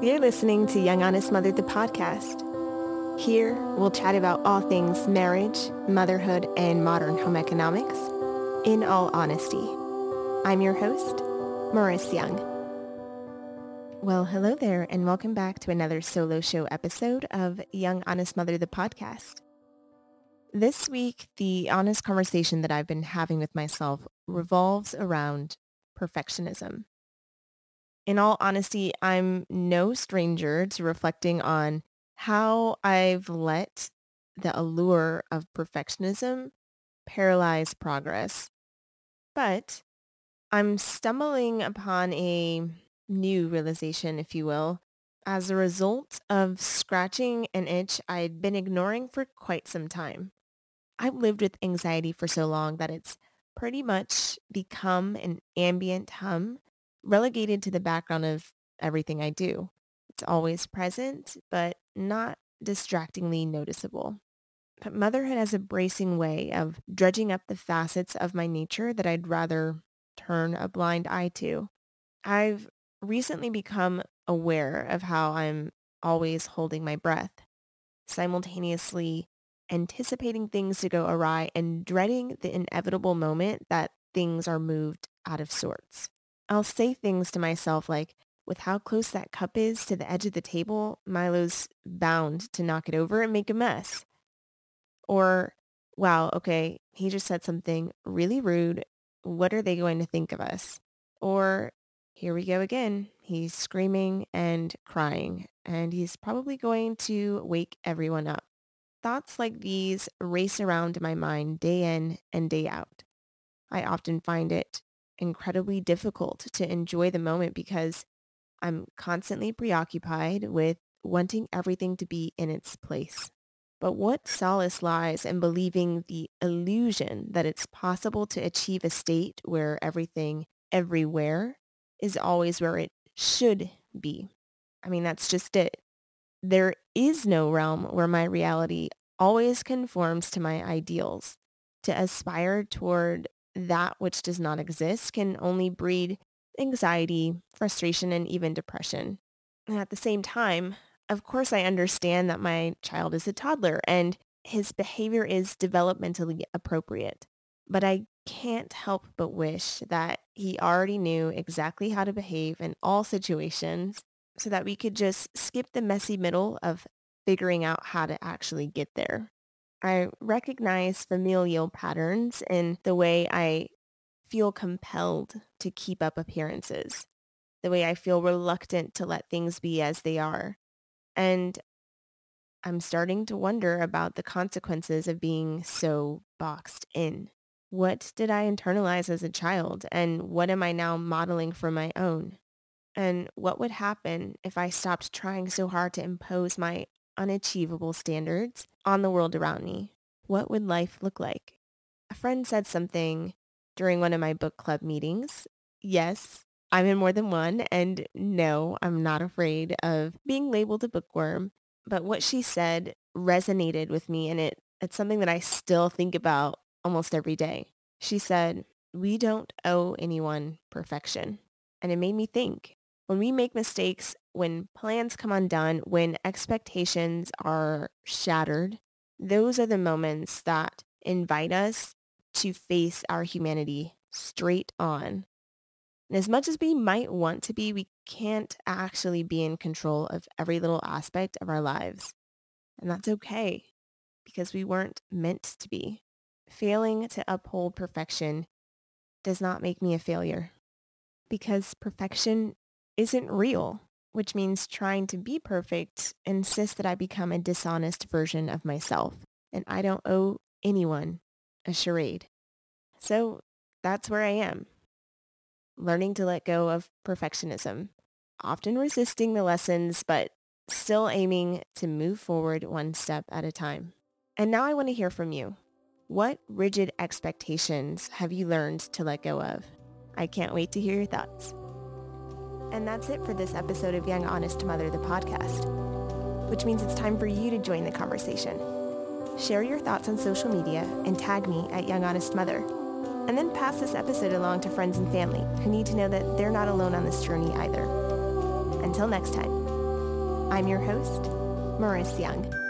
You're listening to Young Honest Mother, the podcast. Here, we'll chat about all things marriage, motherhood, and modern home economics in all honesty. I'm your host, Maurice Young. Well, hello there, and welcome back to another solo show episode of Young Honest Mother, the podcast. This week, the honest conversation that I've been having with myself revolves around perfectionism. In all honesty, I'm no stranger to reflecting on how I've let the allure of perfectionism paralyze progress. But I'm stumbling upon a new realization, if you will, as a result of scratching an itch I'd been ignoring for quite some time. I've lived with anxiety for so long that it's pretty much become an ambient hum relegated to the background of everything I do. It's always present, but not distractingly noticeable. But motherhood has a bracing way of dredging up the facets of my nature that I'd rather turn a blind eye to. I've recently become aware of how I'm always holding my breath, simultaneously anticipating things to go awry and dreading the inevitable moment that things are moved out of sorts. I'll say things to myself like, with how close that cup is to the edge of the table, Milo's bound to knock it over and make a mess. Or, wow, okay, he just said something really rude. What are they going to think of us? Or, here we go again. He's screaming and crying, and he's probably going to wake everyone up. Thoughts like these race around my mind day in and day out. I often find it incredibly difficult to enjoy the moment because I'm constantly preoccupied with wanting everything to be in its place. But what solace lies in believing the illusion that it's possible to achieve a state where everything everywhere is always where it should be. I mean, that's just it. There is no realm where my reality always conforms to my ideals. To aspire toward that which does not exist can only breed anxiety, frustration, and even depression. And at the same time, of course, I understand that my child is a toddler and his behavior is developmentally appropriate. But I can't help but wish that he already knew exactly how to behave in all situations so that we could just skip the messy middle of figuring out how to actually get there. I recognize familial patterns in the way I feel compelled to keep up appearances, the way I feel reluctant to let things be as they are. And I'm starting to wonder about the consequences of being so boxed in. What did I internalize as a child and what am I now modeling for my own? And what would happen if I stopped trying so hard to impose my unachievable standards on the world around me? What would life look like? A friend said something during one of my book club meetings. Yes, I'm in more than one, and no, I'm not afraid of being labeled a bookworm. But what she said resonated with me, and it, it's something that I still think about almost every day. She said, we don't owe anyone perfection. And it made me think, when we make mistakes, when plans come undone, when expectations are shattered, those are the moments that invite us to face our humanity straight on. And as much as we might want to be, we can't actually be in control of every little aspect of our lives. And that's okay because we weren't meant to be. Failing to uphold perfection does not make me a failure because perfection isn't real which means trying to be perfect insists that I become a dishonest version of myself. And I don't owe anyone a charade. So that's where I am. Learning to let go of perfectionism, often resisting the lessons, but still aiming to move forward one step at a time. And now I want to hear from you. What rigid expectations have you learned to let go of? I can't wait to hear your thoughts. And that's it for this episode of Young Honest Mother, the podcast, which means it's time for you to join the conversation. Share your thoughts on social media and tag me at Young Honest Mother. And then pass this episode along to friends and family who need to know that they're not alone on this journey either. Until next time. I'm your host, Maurice Young.